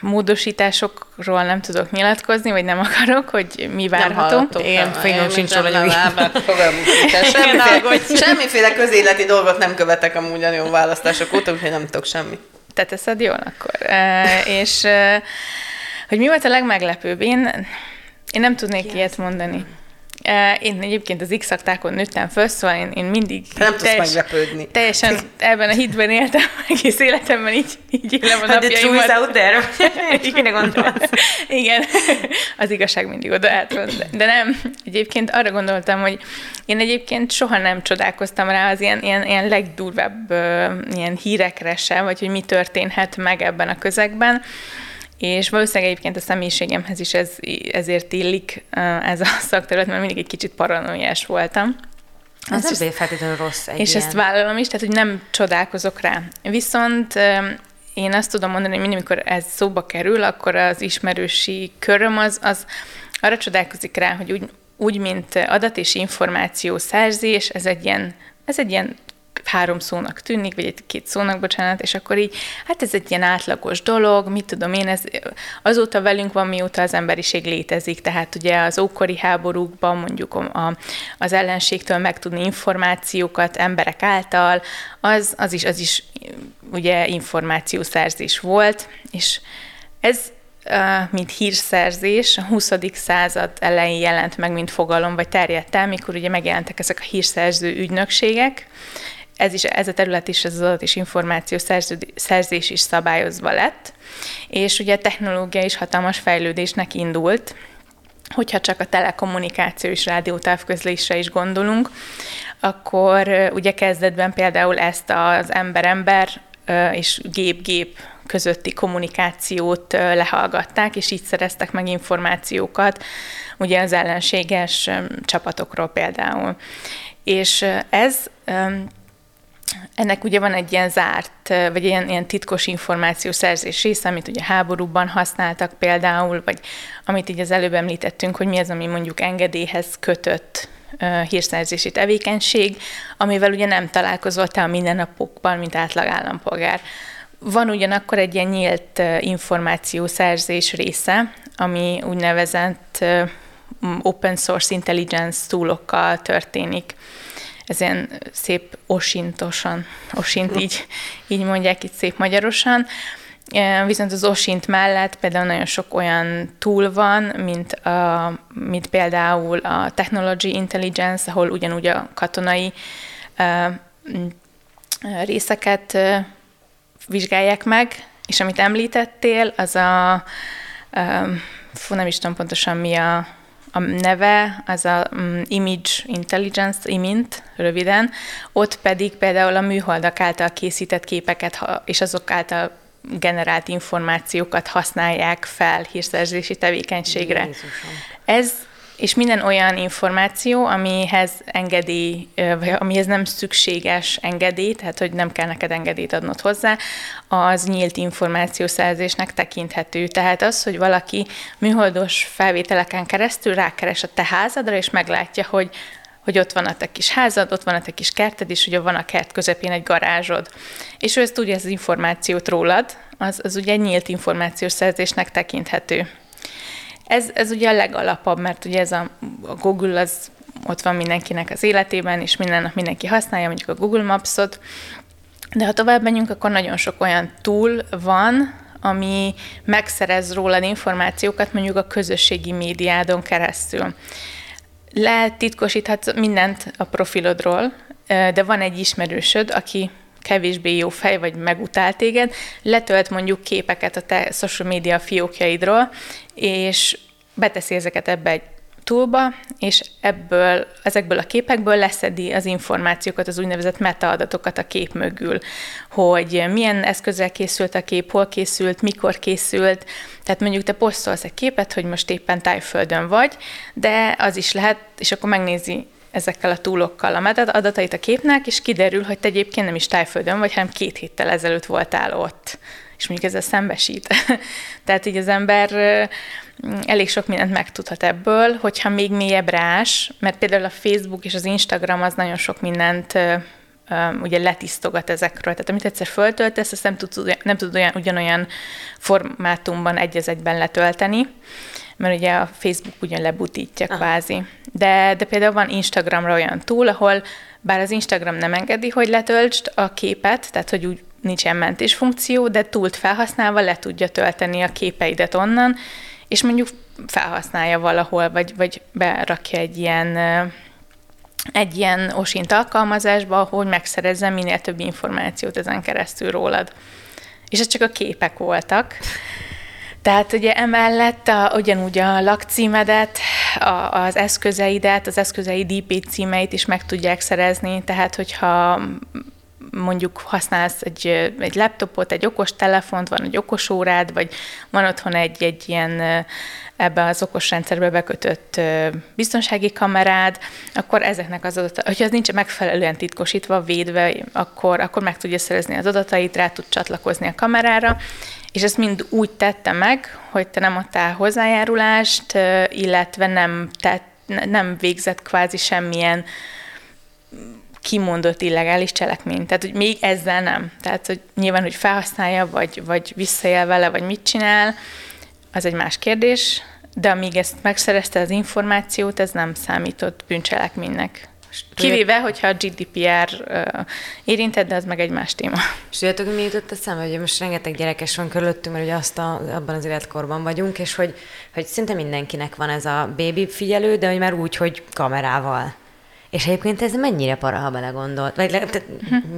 módosításokról nem tudok nyilatkozni, vagy nem akarok, hogy mi várható. Nem Én fingom sincs róla, hogy semmiféle, semmiféle közéleti dolgot nem követek amúgy a jó választások óta, úgyhogy nem tudok semmi. Te teszed jól akkor. E, és hogy mi volt a legmeglepőbb? Én, én nem tudnék Ki ilyet mondani. Én egyébként az x nőttem föl, szóval én, én mindig... Nem teljes, tudsz meglepődni. Teljesen ebben a hitben éltem egész életemben, így, így élem a hát napjaimat. The out there. Mire gondolsz? Igen, az igazság mindig oda van. De nem, egyébként arra gondoltam, hogy én egyébként soha nem csodálkoztam rá az ilyen, ilyen, ilyen legdurvább ilyen hírekre sem, vagy hogy mi történhet meg ebben a közegben. És valószínűleg egyébként a személyiségemhez is ez, ezért illik ez a szakterület, mert mindig egy kicsit paranoiás voltam. Ez nem is, feltétlenül rossz egy És ilyen. ezt vállalom is, tehát hogy nem csodálkozok rá. Viszont én azt tudom mondani, hogy mindig, amikor ez szóba kerül, akkor az ismerősi köröm az, az arra csodálkozik rá, hogy úgy, úgy mint adat és információ szerzés, ez egy ilyen, ez egy ilyen három szónak tűnik, vagy egy két szónak, bocsánat, és akkor így, hát ez egy ilyen átlagos dolog, mit tudom én, ez azóta velünk van, mióta az emberiség létezik, tehát ugye az ókori háborúkban mondjuk a, az ellenségtől megtudni információkat emberek által, az, az is, az is ugye információszerzés volt, és ez mint hírszerzés a 20. század elején jelent meg, mint fogalom, vagy terjedt el, mikor ugye megjelentek ezek a hírszerző ügynökségek, ez, is, ez a terület is, ez az adat és információ szerzés is szabályozva lett, és ugye a technológia is hatalmas fejlődésnek indult, hogyha csak a telekommunikáció és rádiótávközlésre is gondolunk, akkor ugye kezdetben például ezt az ember-ember és gép-gép közötti kommunikációt lehallgatták, és így szereztek meg információkat, ugye az ellenséges csapatokról például. És ez ennek ugye van egy ilyen zárt, vagy ilyen, ilyen titkos információszerzés része, amit ugye háborúban használtak például, vagy amit így az előbb említettünk, hogy mi az, ami mondjuk engedélyhez kötött hírszerzési tevékenység, amivel ugye nem találkozol te a mindennapokban, mint átlag állampolgár. Van ugyanakkor egy ilyen nyílt információszerzés része, ami úgynevezett open source intelligence toolokkal történik ez ilyen szép osintosan, osint így, így mondják itt szép magyarosan. Viszont az osint mellett például nagyon sok olyan tool van, mint, a, mint például a Technology Intelligence, ahol ugyanúgy a katonai uh, részeket uh, vizsgálják meg, és amit említettél, az a, fú, nem is tudom pontosan mi a, a neve az a um, Image Intelligence, IMINT röviden, ott pedig például a műholdak által készített képeket és azok által generált információkat használják fel hírszerzési tevékenységre. Jézusom. Ez és minden olyan információ, amihez engedély, vagy amihez nem szükséges engedély, tehát hogy nem kell neked engedélyt adnod hozzá, az nyílt információszerzésnek tekinthető. Tehát az, hogy valaki műholdos felvételeken keresztül rákeres a te házadra, és meglátja, hogy hogy ott van a te kis házad, ott van a te kis kerted, és ugye van a kert közepén egy garázsod. És ő ezt tudja, az információt rólad, az, az ugye nyílt információszerzésnek tekinthető. Ez, ez ugye a legalapabb, mert ugye ez a, a Google az ott van mindenkinek az életében, és minden nap mindenki használja, mondjuk a Google Maps-ot, de ha tovább menjünk, akkor nagyon sok olyan tool van, ami megszerez rólad információkat mondjuk a közösségi médiádon keresztül. Letitkosíthatsz mindent a profilodról, de van egy ismerősöd, aki kevésbé jó fej, vagy megutál téged, letölt mondjuk képeket a te social media fiókjaidról, és beteszi ezeket ebbe egy túlba, és ebből, ezekből a képekből leszedi az információkat, az úgynevezett metaadatokat a kép mögül, hogy milyen eszközzel készült a kép, hol készült, mikor készült. Tehát mondjuk te posztolsz egy képet, hogy most éppen tájföldön vagy, de az is lehet, és akkor megnézi ezekkel a túlokkal a adatait a képnek, és kiderül, hogy te egyébként nem is tájföldön vagy, hanem két héttel ezelőtt voltál ott. És mondjuk ezzel szembesít. Tehát így az ember elég sok mindent megtudhat ebből, hogyha még mélyebb rás, mert például a Facebook és az Instagram az nagyon sok mindent ugye letisztogat ezekről. Tehát amit egyszer föltöltesz, ezt nem tudod, nem tudod olyan, ugyanolyan formátumban egy egyben letölteni, mert ugye a Facebook ugyan lebutítja Aha. kvázi. De, de például van Instagramra olyan túl, ahol bár az Instagram nem engedi, hogy letöltsd a képet, tehát hogy úgy nincsen mentés funkció, de túlt felhasználva le tudja tölteni a képeidet onnan, és mondjuk felhasználja valahol, vagy, vagy berakja egy ilyen egy ilyen osint alkalmazásba, hogy megszerezzen minél több információt ezen keresztül rólad. És ez csak a képek voltak. Tehát ugye emellett a, ugyanúgy a lakcímedet, a, az eszközeidet, az eszközeid IP címeit is meg tudják szerezni, tehát hogyha mondjuk használsz egy, egy laptopot, egy okos telefont, van egy okos órád, vagy van otthon egy, egy ilyen ebbe az okos rendszerbe bekötött biztonsági kamerád, akkor ezeknek az adatai, hogyha az nincs megfelelően titkosítva, védve, akkor, akkor meg tudja szerezni az adatait, rá tud csatlakozni a kamerára, és ezt mind úgy tette meg, hogy te nem adtál hozzájárulást, illetve nem, tett, nem végzett kvázi semmilyen kimondott illegális cselekmény. Tehát, hogy még ezzel nem. Tehát, hogy nyilván, hogy felhasználja, vagy, vagy visszaél vele, vagy mit csinál, az egy más kérdés, de amíg ezt megszerezte az információt, ez nem számított bűncselekménynek. Kivéve, hogyha a GDPR uh, érintett, de az meg egy más téma. És tudjátok, mi jutott eszembe, hogy most rengeteg gyerekes van körülöttünk, mert ugye azt a, abban az életkorban vagyunk, és hogy, hogy szinte mindenkinek van ez a baby figyelő, de hogy már úgy, hogy kamerával. És egyébként ez mennyire para, ha belegondolt? Vagy le, te,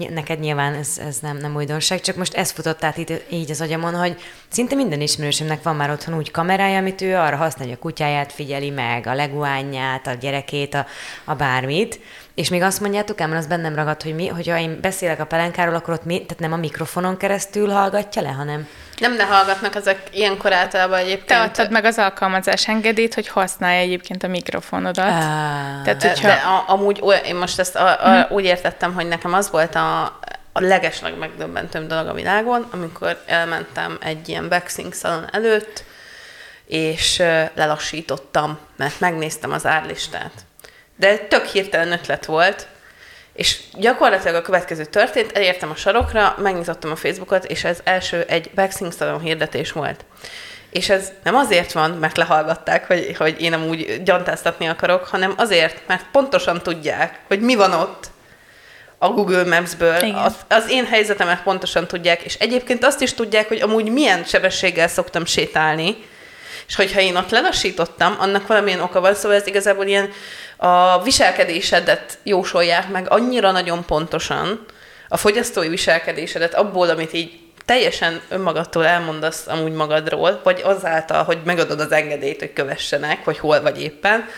neked nyilván ez, ez nem, nem újdonság, csak most ez futott át így, így az agyamon, hogy szinte minden ismerősömnek van már otthon úgy kamerája, amit ő arra használja, a kutyáját figyeli meg, a leguányját, a gyerekét, a, a bármit. És még azt mondjátok, ám az bennem ragadt, hogy mi, hogyha én beszélek a pelenkáról, akkor ott mi, tehát nem a mikrofonon keresztül hallgatja le, hanem nem ne hallgatnak ezek ilyenkor általában egyébként. Te adtad meg az alkalmazás engedélyt, hogy használja egyébként a mikrofonodat. Ah, Tehát, hogyha... De a, amúgy én most ezt a, a, hmm. úgy értettem, hogy nekem az volt a, a legesleg megdöbbentőbb dolog a világon, amikor elmentem egy ilyen backsing szalon előtt, és lelassítottam, mert megnéztem az árlistát. De tök hirtelen ötlet volt, és gyakorlatilag a következő történt, elértem a sarokra, megnyitottam a Facebookot, és ez első egy Baxing Salon hirdetés volt. És ez nem azért van, mert lehallgatták, hogy, hogy én amúgy gyantáztatni akarok, hanem azért, mert pontosan tudják, hogy mi van ott a Google Maps-ből. Az, az én helyzetemet pontosan tudják, és egyébként azt is tudják, hogy amúgy milyen sebességgel szoktam sétálni, és hogyha én ott lelassítottam, annak valamilyen oka van, szóval ez igazából ilyen a viselkedésedet jósolják meg annyira nagyon pontosan, a fogyasztói viselkedésedet abból, amit így teljesen önmagadtól elmondasz amúgy magadról, vagy azáltal, hogy megadod az engedélyt, hogy kövessenek, hogy hol vagy éppen,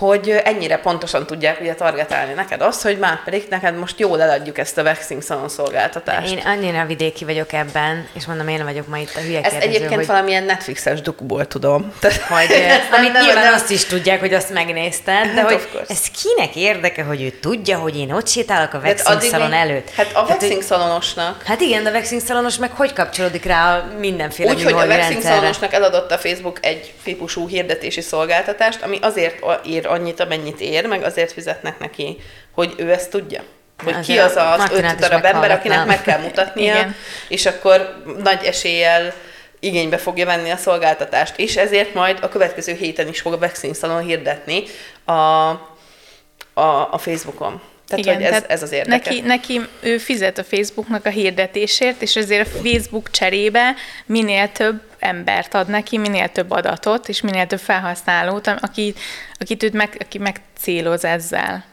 hogy ennyire pontosan tudják ugye targetálni neked azt, hogy már pedig neked most jól eladjuk ezt a waxing salon szolgáltatást. Én annyira vidéki vagyok ebben, és mondom, én vagyok ma itt a hülye Ezt kérdező, egyébként hogy, valamilyen Netflixes dukból tudom. Tehát, hogy amit nem- nyilván nem- azt is tudják, hogy azt megnézted, de Hát hogy ez kinek érdeke, hogy ő tudja, hogy én ott sétálok a waxing addig salon még- előtt. Hát a hogy- waxing szalonosnak Hát igen, de a waxing szalonos meg hogy kapcsolódik rá a mindenféle Úgy, hogy a rendszerre? szalonosnak eladott a Facebook egy típusú hirdetési szolgáltatást, ami azért ér annyit, amennyit ér, meg azért fizetnek neki, hogy ő ezt tudja. Hogy ki az az öt darab ember, akinek meg kell mutatnia, Igen. és akkor nagy eséllyel igénybe fogja venni a szolgáltatást, és ezért majd a következő héten is fog a waxing szalon hirdetni a, a, a Facebookon. Tehát, Igen, hogy ez, tehát ez az érdeke. Neki, neki ő fizet a Facebooknak a hirdetésért, és ezért a Facebook cserébe minél több embert ad neki, minél több adatot, és minél több felhasználót, aki, akit őt meg, aki megcéloz ezzel.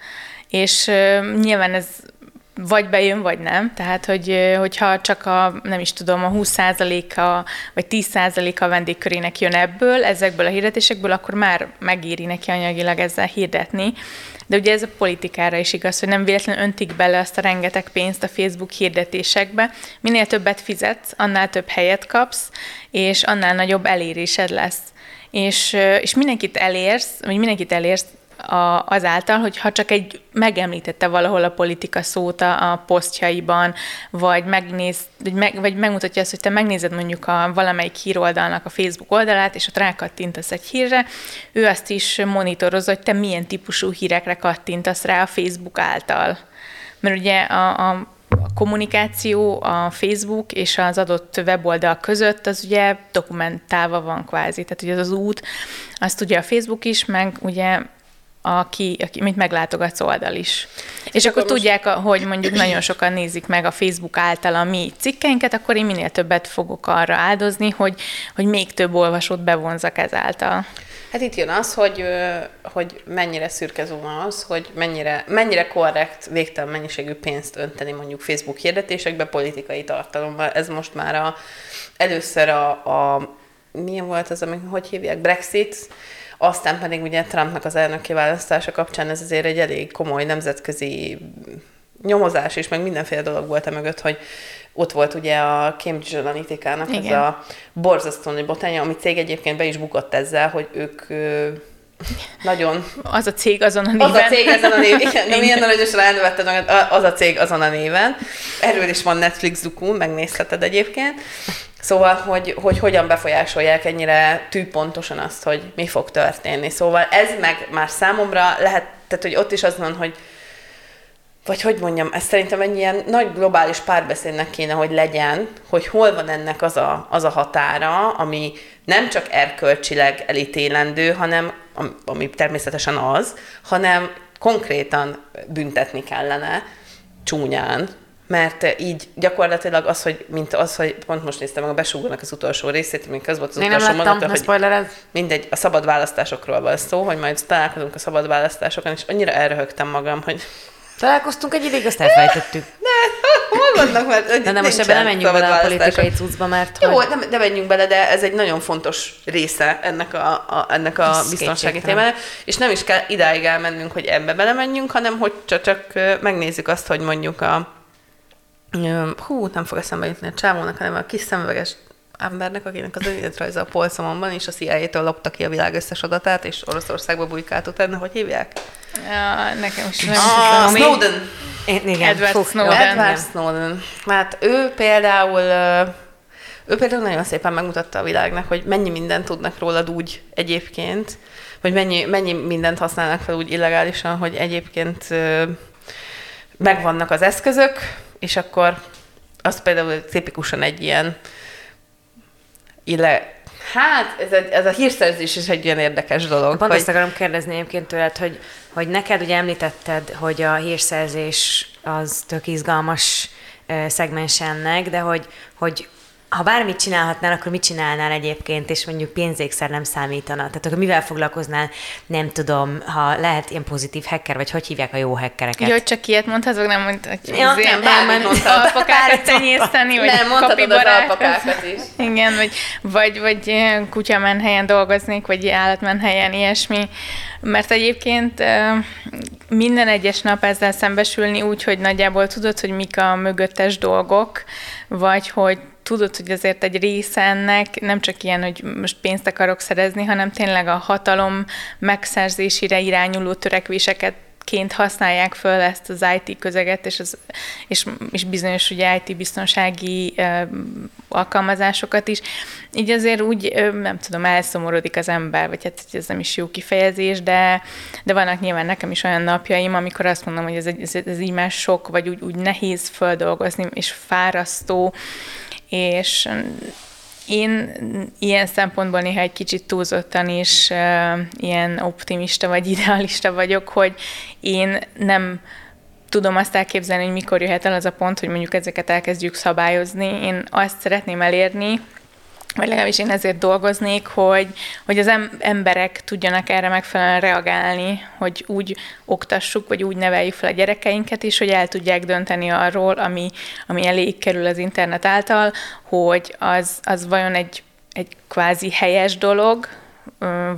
És uh, nyilván ez vagy bejön, vagy nem. Tehát, hogy, hogyha csak a, nem is tudom, a 20%-a vagy 10%-a vendégkörének jön ebből, ezekből a hirdetésekből, akkor már megéri neki anyagilag ezzel hirdetni. De ugye ez a politikára is igaz, hogy nem véletlenül öntik bele azt a rengeteg pénzt a Facebook hirdetésekbe. Minél többet fizetsz, annál több helyet kapsz, és annál nagyobb elérésed lesz. És, és mindenkit elérsz, vagy mindenkit elérsz a, azáltal, hogy ha csak egy megemlítette valahol a politika szót a, a posztjaiban, vagy, megnéz, vagy, meg, vagy megmutatja azt, hogy te megnézed mondjuk a valamelyik híroldalnak a Facebook oldalát, és ott rákattintasz egy hírre, ő azt is monitorozza, hogy te milyen típusú hírekre kattintasz rá a Facebook által. Mert ugye a, a a kommunikáció a Facebook és az adott weboldal között az ugye dokumentálva van kvázi. Tehát ugye az az út, azt ugye a Facebook is, meg ugye aki, aki mint meglátogatsz oldal is. És akkor akkor most- tudják, hogy mondjuk nagyon sokan nézik meg a Facebook által a mi cikkeinket, akkor én minél többet fogok arra áldozni, hogy, hogy még több olvasót bevonzak ezáltal. Hát itt jön az, hogy, hogy mennyire szürke zóna az, hogy mennyire, mennyire korrekt végtelen mennyiségű pénzt önteni mondjuk Facebook hirdetésekbe politikai tartalommal. Ez most már a, először a, a milyen volt az, ami, hogy hívják, Brexit, aztán pedig ugye Trumpnak az elnöki választása kapcsán ez azért egy elég komoly nemzetközi nyomozás és meg mindenféle dolog volt e mögött, hogy ott volt ugye a Cambridge Analytica-nak ez a borzasztó nagy botránya, ami cég egyébként be is bukott ezzel, hogy ők nagyon... Az a cég azon a néven. Az a cég ezen a néven, igen, de milyen aranyosra elnevetted magad, az a cég azon a néven. Erről is van Netflix dukú, megnézheted egyébként. Szóval, hogy, hogy hogyan befolyásolják ennyire tűpontosan azt, hogy mi fog történni. Szóval ez meg már számomra lehet, tehát hogy ott is az van, hogy vagy hogy mondjam, ez szerintem egy ilyen nagy globális párbeszédnek kéne, hogy legyen, hogy hol van ennek az a, az a határa, ami nem csak erkölcsileg elítélendő, hanem, am- ami természetesen az, hanem konkrétan büntetni kellene csúnyán, mert így gyakorlatilag az, hogy, mint az, hogy pont most néztem meg a besúgónak az utolsó részét, még az volt az Én nem utolsó láttam, mondata, ne hogy mindegy, a szabad választásokról van szó, hogy majd találkozunk a szabad választásokon, és annyira elröhögtem magam, hogy Találkoztunk egy ideig, azt elfelejtettük. hol vannak, mert De, de most ebben nem menjünk bele a politikai cuccba, mert Jó, hogy... nem, de menjünk bele, de ez egy nagyon fontos része ennek a, a, ennek a Ez biztonsági témának, és nem is kell idáig elmennünk, hogy ebbe belemenjünk, hanem hogy csak, csak megnézzük azt, hogy mondjuk a hú, nem fog eszembe jutni a csávónak, hanem a kis szemüveges embernek, akinek az önéletrajza a polcomon van, és a CIA-től lopta ki a világ összes adatát, és Oroszországba bujkált utána, hogy hívják? Ja, nekem most nem Ah, tudom, Snowden! Én, igen, Edward fú, Snowden. Edward. Snowden. Hát ő például, ő például nagyon szépen megmutatta a világnak, hogy mennyi mindent tudnak rólad úgy egyébként, vagy mennyi, mennyi mindent használnak fel úgy illegálisan, hogy egyébként megvannak az eszközök, és akkor az például tipikusan egy ilyen ille, Hát, ez a, ez a hírszerzés is egy ilyen érdekes dolog. Pont hogy, ezt akarom kérdezni egyébként tőled, hogy, hogy neked ugye említetted, hogy a hírszerzés az tök izgalmas szegmens ennek, de hogy, hogy ha bármit csinálhatnál, akkor mit csinálnál egyébként, és mondjuk pénzékszer nem számítana? Tehát akkor mivel foglalkoznál, nem tudom, ha lehet ilyen pozitív hacker, vagy hogy hívják a jó hackereket? Jó, csak ilyet mondhatok, nem mondtad, hogy Ja, izé, nem, mondtad. alpakákat tenyészteni, vagy Nem, kapibarákat. is. Igen, vagy, vagy, vagy ilyen kutyamenhelyen dolgoznék, vagy állatmenhelyen, ilyesmi. Mert egyébként ö, minden egyes nap ezzel szembesülni úgy, hogy nagyjából tudod, hogy mik a mögöttes dolgok, vagy hogy tudod, hogy azért egy része ennek nem csak ilyen, hogy most pénzt akarok szerezni, hanem tényleg a hatalom megszerzésére irányuló törekvéseket ként használják föl ezt az IT közeget, és, az, és, és bizonyos ugye IT biztonsági ö, alkalmazásokat is. Így azért úgy, ö, nem tudom, elszomorodik az ember, vagy hát ez nem is jó kifejezés, de, de vannak nyilván nekem is olyan napjaim, amikor azt mondom, hogy ez, ez, ez így már sok, vagy úgy, úgy nehéz földolgozni, és fárasztó, és én ilyen szempontból néha egy kicsit túlzottan is ilyen optimista vagy idealista vagyok, hogy én nem tudom azt elképzelni, hogy mikor jöhet el az a pont, hogy mondjuk ezeket elkezdjük szabályozni. Én azt szeretném elérni, vagy legalábbis én ezért dolgoznék, hogy, hogy az em- emberek tudjanak erre megfelelően reagálni, hogy úgy oktassuk, vagy úgy neveljük fel a gyerekeinket is, hogy el tudják dönteni arról, ami, ami elég kerül az internet által, hogy az, az vajon egy, egy kvázi helyes dolog,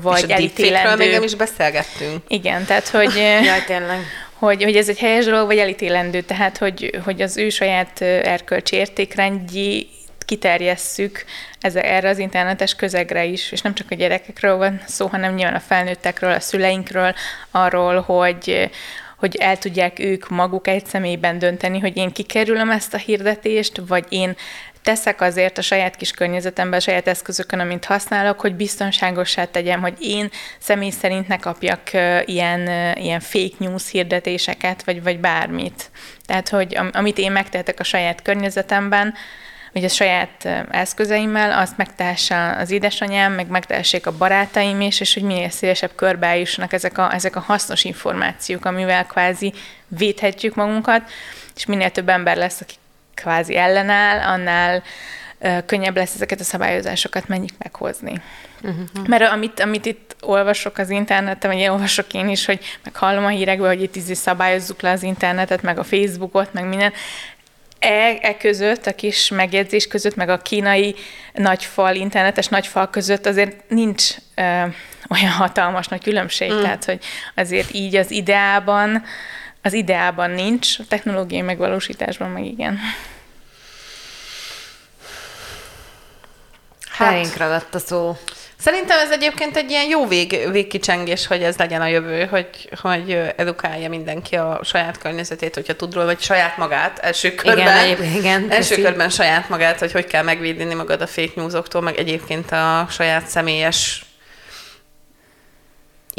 vagy És a deepfake-ről még elítélendő. nem is beszélgettünk. Igen, tehát hogy... Jaj, tényleg. hogy, hogy ez egy helyes dolog, vagy elítélendő, tehát hogy, hogy az ő saját erkölcsi értékrendjét kiterjesszük ez, erre az internetes közegre is, és nem csak a gyerekekről van szó, hanem nyilván a felnőttekről, a szüleinkről, arról, hogy hogy el tudják ők maguk egy személyben dönteni, hogy én kikerülöm ezt a hirdetést, vagy én teszek azért a saját kis környezetemben, a saját eszközökön, amit használok, hogy biztonságossá tegyem, hogy én személy szerint ne kapjak ilyen, ilyen fake news hirdetéseket, vagy, vagy bármit. Tehát, hogy am- amit én megtehetek a saját környezetemben, vagy a saját eszközeimmel, azt megtehesse az édesanyám, meg megtehessék a barátaim is, és hogy minél szélesebb körbe eljussanak ezek a, ezek a hasznos információk, amivel kvázi védhetjük magunkat, és minél több ember lesz, aki kvázi ellenáll, annál könnyebb lesz ezeket a szabályozásokat mennyit meghozni. Uh-huh. Mert amit, amit itt olvasok az interneten, vagy olvasok én is, hogy meg hallom a hírekből, hogy itt izé szabályozzuk le az internetet, meg a Facebookot, meg minden, E, e között, a kis megjegyzés között, meg a kínai nagyfal, internetes nagyfal között azért nincs ö, olyan hatalmas nagy különbség. Mm. Tehát, hogy azért így az ideában, az ideában nincs, a technológiai megvalósításban meg igen. Hát, Elénk ragadt a szó. Szerintem ez egyébként egy ilyen jó vég, végkicsengés, hogy ez legyen a jövő, hogy, hogy edukálja mindenki a saját környezetét, hogyha tud róla, vagy saját magát első körben. egyéb- igen, első köszi. körben saját magát, hogy hogy kell megvédeni magad a fake newsoktól, meg egyébként a saját személyes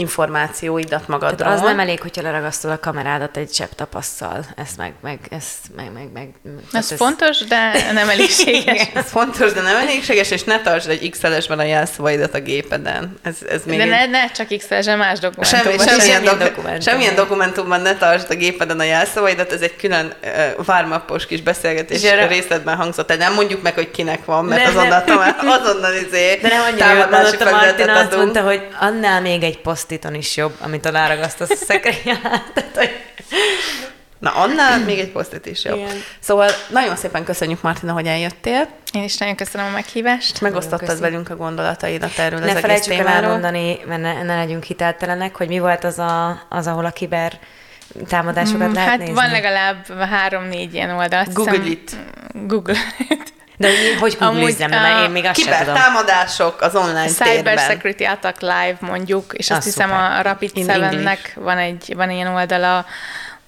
információidat magadról. Tehát az nem elég, hogyha leragasztod a kamerádat egy csepp tapasszal. Ezt meg, meg, ezt meg, meg, meg. tehát Ez fontos, de nem elégséges. Ez fontos, de nem elégséges, és ne tartsd egy XL-esben a jelszavaidat a gépeden. Ez, ez még De egy... ne, ne csak x más Semmi, dokumentumban. semmilyen, semmilyen doku- dokumentum. semmilyen dokumentumban ne tartsd a gépeden a jelszavaidat, ez egy külön uh, vármappos kis beszélgetés És erre- részletben hangzott el. Nem mondjuk meg, hogy kinek van, mert Nem, azonnal, nem. azonnal izé De nem annyira támadási a Martina, azt mondta, hogy annál még egy posztiton is jobb, amit aláragasztasz a szekrény alá. Tehát, hogy Na, annál még egy posztit is jobb. Igen. Szóval nagyon szépen köszönjük, Martina, hogy eljöttél, Én is nagyon köszönöm a meghívást. megosztottad velünk a gondolataidat erről az ne egész felejtsük el témáról. elmondani, mert ne, ne legyünk hiteltelenek, hogy mi volt az, a, az ahol a kiber támadásokat Mm, lehet Hát nézni. van legalább három-négy ilyen oldal. Google hiszem- it. Google it. De hogy, hogy googlizzem, mert én még azt sem tudom. támadások az online Cyber térben. Security Attack Live mondjuk, és azt Az hiszem szuper. a Rapid In 7-nek van egy van ilyen oldala,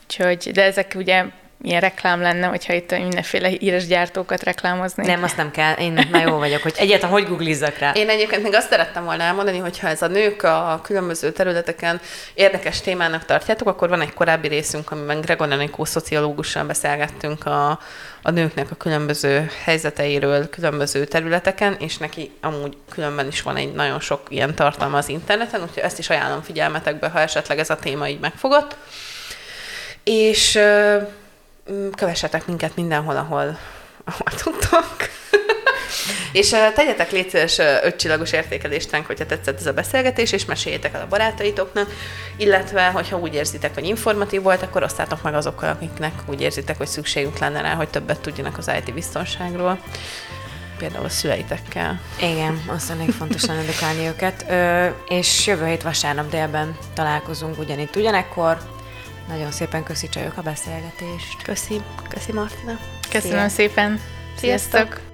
úgyhogy, de ezek ugye ilyen reklám lenne, hogyha itt mindenféle híres gyártókat reklámozni. Nem, azt nem kell. Én már jó vagyok, hogy egyáltalán hogy googlizzak rá. Én egyébként még azt szerettem volna elmondani, hogy ha ez a nők a különböző területeken érdekes témának tartjátok, akkor van egy korábbi részünk, amiben Gregor Enikó szociológussal beszélgettünk a, a nőknek a különböző helyzeteiről különböző területeken, és neki amúgy különben is van egy nagyon sok ilyen tartalma az interneten, úgyhogy ezt is ajánlom figyelmetekbe, ha esetleg ez a téma így megfogott. És kövessetek minket mindenhol, ahol, ahol tudtok. És tegyetek légy szíves ötcsillagos értékelést ránk, hogyha tetszett ez a beszélgetés, és meséljétek el a barátaitoknak, illetve, hogyha úgy érzitek, hogy informatív volt, akkor osztátok meg azokkal, akiknek úgy érzitek, hogy szükségünk lenne rá, hogy többet tudjanak az IT biztonságról például a szüleitekkel. Igen, azt elég fontosan edukálni őket. Ö, és jövő hét vasárnap délben találkozunk ugyanitt, ugyanekkor. Nagyon szépen köszi csajok a beszélgetést. Köszi, köszi Martina. Köszönöm Szia. szépen. Sziasztok! Sziasztok.